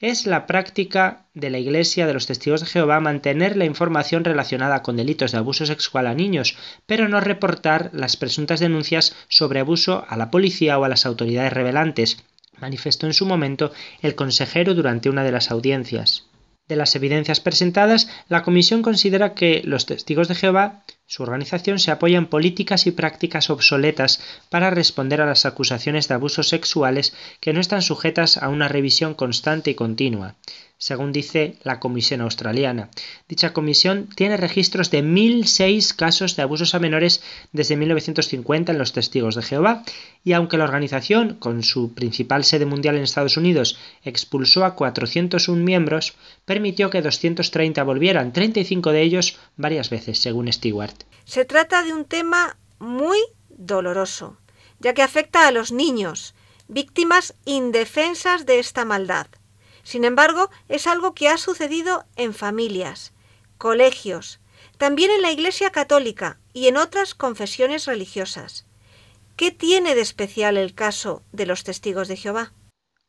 es la práctica de la Iglesia de los Testigos de Jehová mantener la información relacionada con delitos de abuso sexual a niños, pero no reportar las presuntas denuncias sobre abuso a la policía o a las autoridades revelantes, manifestó en su momento el consejero durante una de las audiencias. De las evidencias presentadas, la Comisión considera que los testigos de Jehová su organización se apoya en políticas y prácticas obsoletas para responder a las acusaciones de abusos sexuales que no están sujetas a una revisión constante y continua según dice la Comisión Australiana. Dicha comisión tiene registros de 1.006 casos de abusos a menores desde 1950 en los testigos de Jehová, y aunque la organización, con su principal sede mundial en Estados Unidos, expulsó a 401 miembros, permitió que 230 volvieran, 35 de ellos varias veces, según Stewart. Se trata de un tema muy doloroso, ya que afecta a los niños, víctimas indefensas de esta maldad. Sin embargo, es algo que ha sucedido en familias, colegios, también en la Iglesia Católica y en otras confesiones religiosas. ¿Qué tiene de especial el caso de los testigos de Jehová?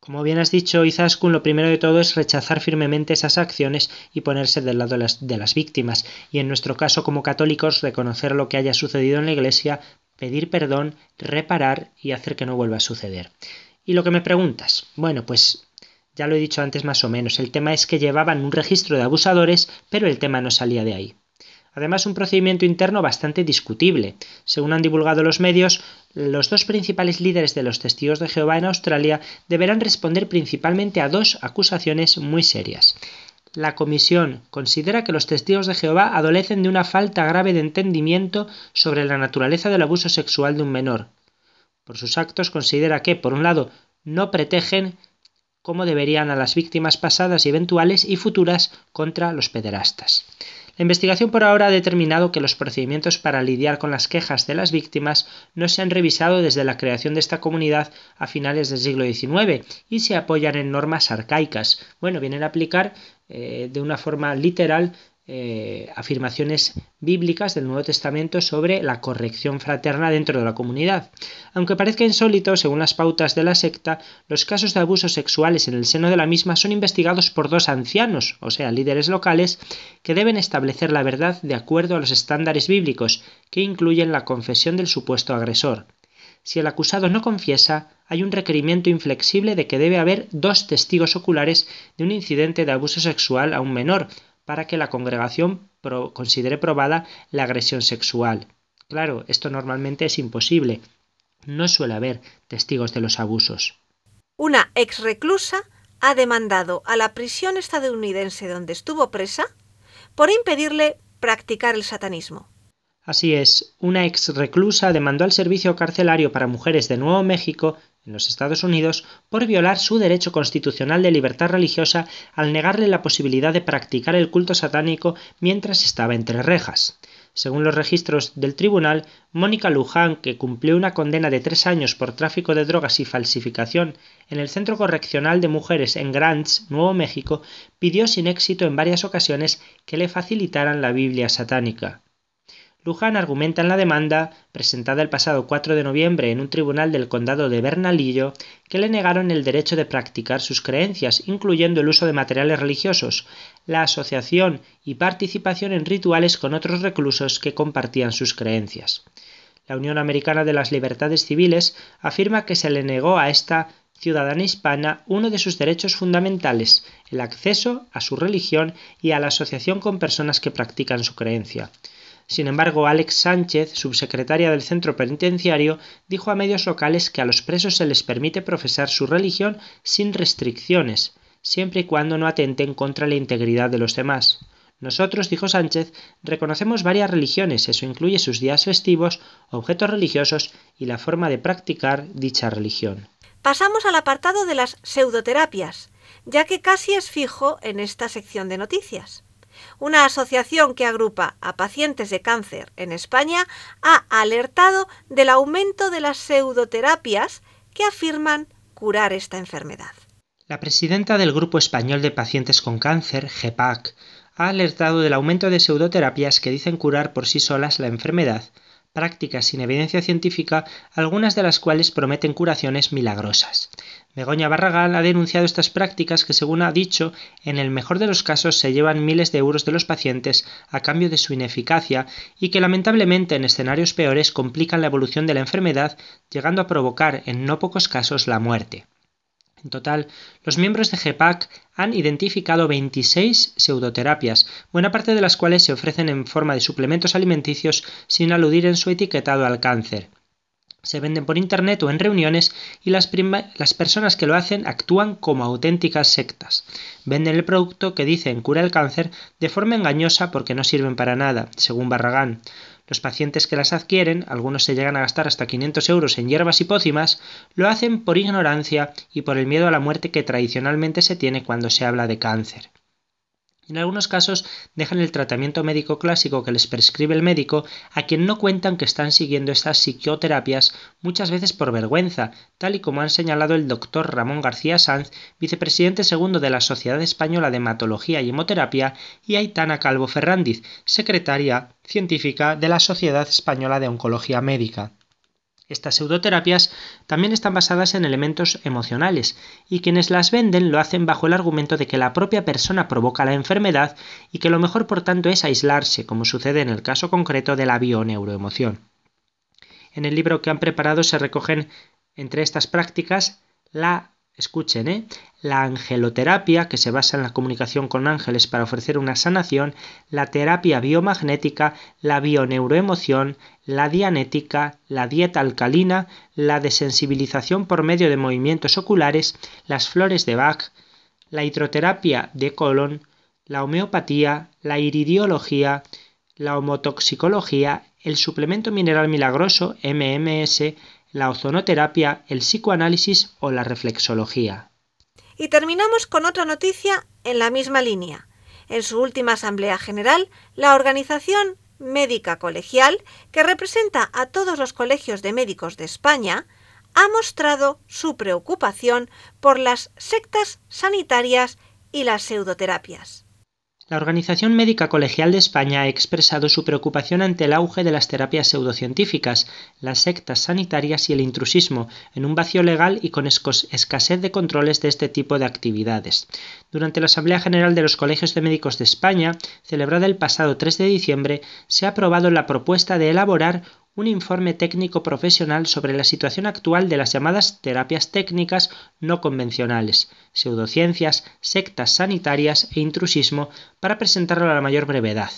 Como bien has dicho, Izaskun, lo primero de todo es rechazar firmemente esas acciones y ponerse del lado de las, de las, víctimas. Y en nuestro caso, como católicos, reconocer lo que haya sucedido en la Iglesia, pedir perdón, reparar y hacer que no vuelva a suceder. Y lo que me preguntas, bueno, pues ya lo he dicho antes más o menos, el tema es que llevaban un registro de abusadores, pero el tema no salía de ahí. Además, un procedimiento interno bastante discutible. Según han divulgado los medios, los dos principales líderes de los testigos de Jehová en Australia deberán responder principalmente a dos acusaciones muy serias. La comisión considera que los testigos de Jehová adolecen de una falta grave de entendimiento sobre la naturaleza del abuso sexual de un menor. Por sus actos considera que, por un lado, no protegen como deberían a las víctimas pasadas y eventuales y futuras contra los pederastas. La investigación por ahora ha determinado que los procedimientos para lidiar con las quejas de las víctimas no se han revisado desde la creación de esta comunidad a finales del siglo XIX y se apoyan en normas arcaicas. Bueno, vienen a aplicar eh, de una forma literal eh, afirmaciones bíblicas del Nuevo Testamento sobre la corrección fraterna dentro de la comunidad. Aunque parezca insólito, según las pautas de la secta, los casos de abusos sexuales en el seno de la misma son investigados por dos ancianos, o sea, líderes locales, que deben establecer la verdad de acuerdo a los estándares bíblicos, que incluyen la confesión del supuesto agresor. Si el acusado no confiesa, hay un requerimiento inflexible de que debe haber dos testigos oculares de un incidente de abuso sexual a un menor, para que la congregación considere probada la agresión sexual. Claro, esto normalmente es imposible. No suele haber testigos de los abusos. Una ex reclusa ha demandado a la prisión estadounidense donde estuvo presa por impedirle practicar el satanismo. Así es, una ex reclusa demandó al Servicio Carcelario para Mujeres de Nuevo México en los Estados Unidos por violar su derecho constitucional de libertad religiosa al negarle la posibilidad de practicar el culto satánico mientras estaba entre rejas. Según los registros del tribunal, Mónica Luján, que cumplió una condena de tres años por tráfico de drogas y falsificación en el Centro Correccional de Mujeres en Grants, Nuevo México, pidió sin éxito en varias ocasiones que le facilitaran la Biblia satánica. Luján argumenta en la demanda, presentada el pasado 4 de noviembre en un tribunal del condado de Bernalillo, que le negaron el derecho de practicar sus creencias, incluyendo el uso de materiales religiosos, la asociación y participación en rituales con otros reclusos que compartían sus creencias. La Unión Americana de las Libertades Civiles afirma que se le negó a esta ciudadana hispana uno de sus derechos fundamentales, el acceso a su religión y a la asociación con personas que practican su creencia. Sin embargo, Alex Sánchez, subsecretaria del centro penitenciario, dijo a medios locales que a los presos se les permite profesar su religión sin restricciones, siempre y cuando no atenten contra la integridad de los demás. Nosotros, dijo Sánchez, reconocemos varias religiones, eso incluye sus días festivos, objetos religiosos y la forma de practicar dicha religión. Pasamos al apartado de las pseudoterapias, ya que casi es fijo en esta sección de noticias. Una asociación que agrupa a pacientes de cáncer en España ha alertado del aumento de las pseudoterapias que afirman curar esta enfermedad. La presidenta del Grupo Español de Pacientes con Cáncer, GEPAC, ha alertado del aumento de pseudoterapias que dicen curar por sí solas la enfermedad, prácticas sin evidencia científica, algunas de las cuales prometen curaciones milagrosas. Begoña Barragán ha denunciado estas prácticas que, según ha dicho, en el mejor de los casos se llevan miles de euros de los pacientes a cambio de su ineficacia y que lamentablemente en escenarios peores complican la evolución de la enfermedad, llegando a provocar en no pocos casos la muerte. En total, los miembros de GEPAC han identificado 26 pseudoterapias, buena parte de las cuales se ofrecen en forma de suplementos alimenticios sin aludir en su etiquetado al cáncer. Se venden por internet o en reuniones y las, las, personas que lo hacen actúan como auténticas sectas. Venden el producto que dicen cura el cáncer de forma engañosa porque no sirven para nada, según Barragán. Los pacientes que las adquieren, algunos se llegan a gastar hasta 500 euros en hierbas y pócimas, lo hacen por ignorancia y por el miedo a la muerte que tradicionalmente se tiene cuando se habla de cáncer. En algunos casos dejan el tratamiento médico clásico que les prescribe el médico a quien no cuentan que están siguiendo estas psiquioterapias muchas veces por vergüenza, tal y como han señalado el doctor Ramón García Sanz, vicepresidente segundo de la Sociedad Española de Hematología y Hemoterapia, y Aitana Calvo Ferrandiz, secretaria científica de la Sociedad Española de Oncología Médica. Estas pseudoterapias también están basadas en elementos emocionales y quienes las venden lo hacen bajo el argumento de que la propia persona provoca la enfermedad y que lo mejor por tanto es aislarse, como sucede en el caso concreto de la bioneuroemoción. En el libro que han preparado se recogen entre estas prácticas la escuchen, ¿eh? la angeloterapia, que se basa en la comunicación con ángeles para ofrecer una sanación, la terapia biomagnética, la bioneuroemoción, la dianética, la dieta alcalina, la desensibilización por medio de movimientos oculares, las flores de Bach, la hidroterapia de colon, la homeopatía, la iridiología, la homotoxicología, el suplemento mineral milagroso MMS, la ozonoterapia, el psicoanálisis o la reflexología. Y terminamos con otra noticia en la misma línea. En su última Asamblea General, la Organización Médica Colegial, que representa a todos los colegios de médicos de España, ha mostrado su preocupación por las sectas sanitarias y las pseudoterapias. La Organización Médica Colegial de España ha expresado su preocupación ante el auge de las terapias pseudocientíficas, las sectas sanitarias y el intrusismo, en un vacío legal y con escasez de controles de este tipo de actividades. Durante la Asamblea General de los Colegios de Médicos de España, celebrada el pasado 3 de diciembre, se ha aprobado la propuesta de elaborar un informe técnico profesional sobre la situación actual de las llamadas terapias técnicas no convencionales, pseudociencias, sectas sanitarias e intrusismo para presentarlo a la mayor brevedad.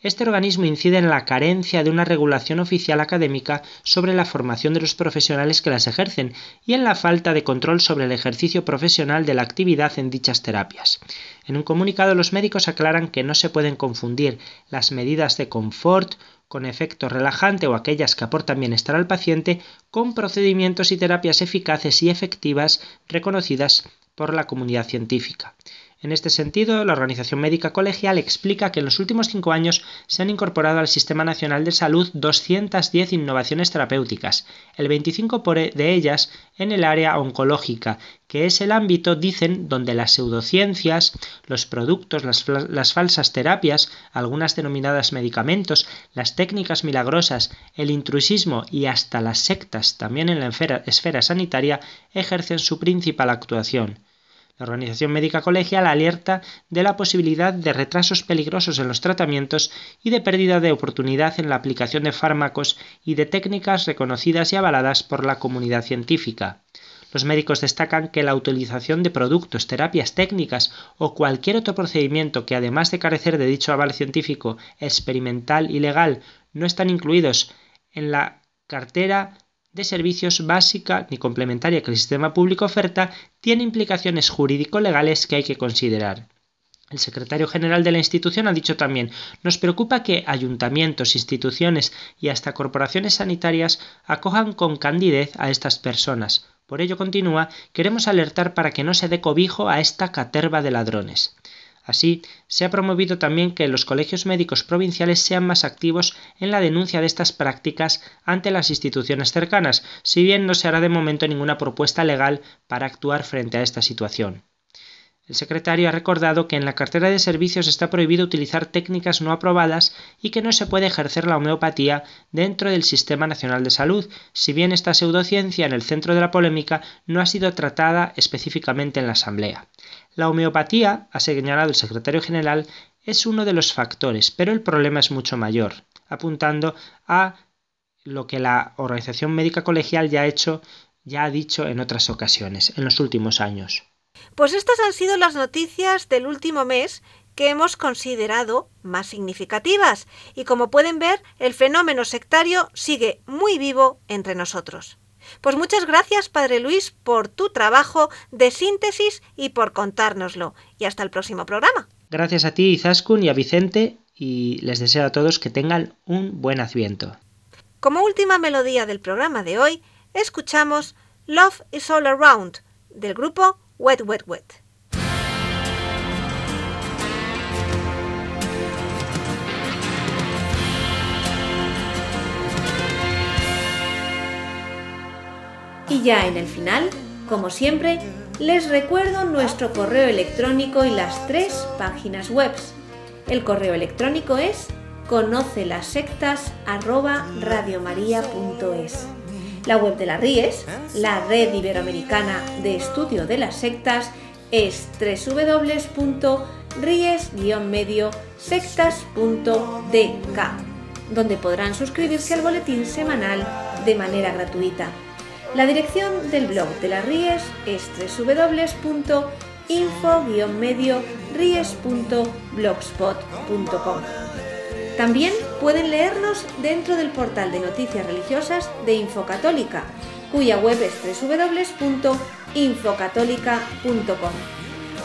Este organismo incide en la carencia de una regulación oficial académica sobre la formación de los profesionales que las ejercen y en la falta de control sobre el ejercicio profesional de la actividad en dichas terapias. En un comunicado los médicos aclaran que no se pueden confundir las medidas de confort con efecto relajante o aquellas que aportan bienestar al paciente con procedimientos y terapias eficaces y efectivas reconocidas por la comunidad científica. En este sentido, la Organización Médica Colegial explica que en los últimos cinco años se han incorporado al Sistema Nacional de Salud 210 innovaciones terapéuticas, el 25 de ellas en el área oncológica, que es el ámbito, dicen, donde las pseudociencias, los productos, las, las, falsas terapias, algunas denominadas medicamentos, las técnicas milagrosas, el intrusismo y hasta las sectas, también en la esfera sanitaria, ejercen su principal actuación. La Organización Médica Colegial alerta de la posibilidad de retrasos peligrosos en los tratamientos y de pérdida de oportunidad en la aplicación de fármacos y de técnicas reconocidas y avaladas por la comunidad científica. Los médicos destacan que la utilización de productos, terapias técnicas o cualquier otro procedimiento que además de carecer de dicho aval científico, experimental y legal, no están incluidos en la cartera de servicios básica ni complementaria que el sistema público oferta tiene implicaciones jurídico-legales que hay que considerar. El secretario general de la institución ha dicho también, nos preocupa que ayuntamientos, instituciones y hasta corporaciones sanitarias acojan con candidez a estas personas. Por ello, continúa, queremos alertar para que no se dé cobijo a esta caterva de ladrones. Así, se ha promovido también que los colegios médicos provinciales sean más activos en la denuncia de estas prácticas ante las instituciones cercanas, si bien no se hará de momento ninguna propuesta legal para actuar frente a esta situación. El secretario ha recordado que en la cartera de servicios está prohibido utilizar técnicas no aprobadas y que no se puede ejercer la homeopatía dentro del Sistema Nacional de Salud, si bien esta pseudociencia en el centro de la polémica no ha sido tratada específicamente en la Asamblea. La homeopatía, ha señalado el secretario general, es uno de los factores, pero el problema es mucho mayor, apuntando a lo que la Organización Médica Colegial ya ha hecho, ya ha dicho en otras ocasiones, en los últimos años. Pues estas han sido las noticias del último mes que hemos considerado más significativas y como pueden ver el fenómeno sectario sigue muy vivo entre nosotros. Pues muchas gracias, Padre Luis, por tu trabajo de síntesis y por contárnoslo. Y hasta el próximo programa. Gracias a ti, Izaskun, y a Vicente, y les deseo a todos que tengan un buen adviento. Como última melodía del programa de hoy, escuchamos Love is All Around, del grupo Wet Wet Wet. Y ya en el final, como siempre, les recuerdo nuestro correo electrónico y las tres páginas web. El correo electrónico es conoce las sectas La web de la RIES, la Red Iberoamericana de Estudio de las Sectas, es www.ries-medio-sectas.dk, donde podrán suscribirse al boletín semanal de manera gratuita. La dirección del blog de las Ries es www.info-ries.blogspot.com. También pueden leernos dentro del portal de noticias religiosas de Infocatólica, cuya web es www.infocatólica.com.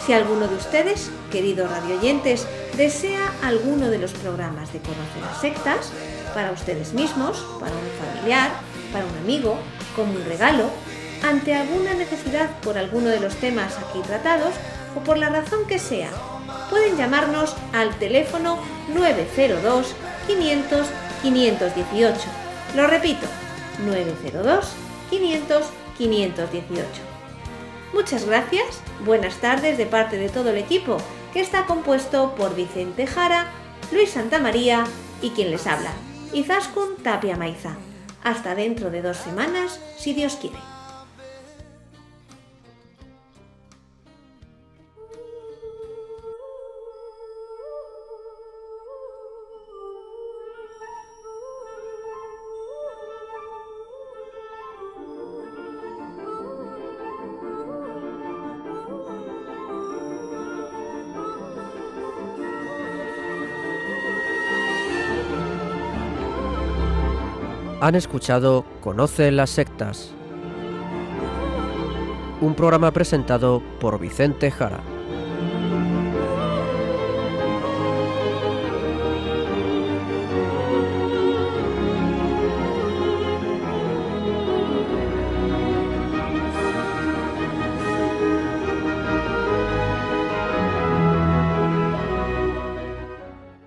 Si alguno de ustedes, queridos radioyentes, desea alguno de los programas de Conocer las Sectas, para ustedes mismos, para un familiar, para un amigo, como un regalo, ante alguna necesidad por alguno de los temas aquí tratados o por la razón que sea, pueden llamarnos al teléfono 902 500 518. Lo repito, 902 500 518. Muchas gracias, buenas tardes de parte de todo el equipo, que está compuesto por Vicente Jara, Luis Santamaría y quien les habla, Izaskun Tapia Maiza. Hasta dentro de dos semanas, si Dios quiere. Han escuchado Conoce las sectas, un programa presentado por Vicente Jara.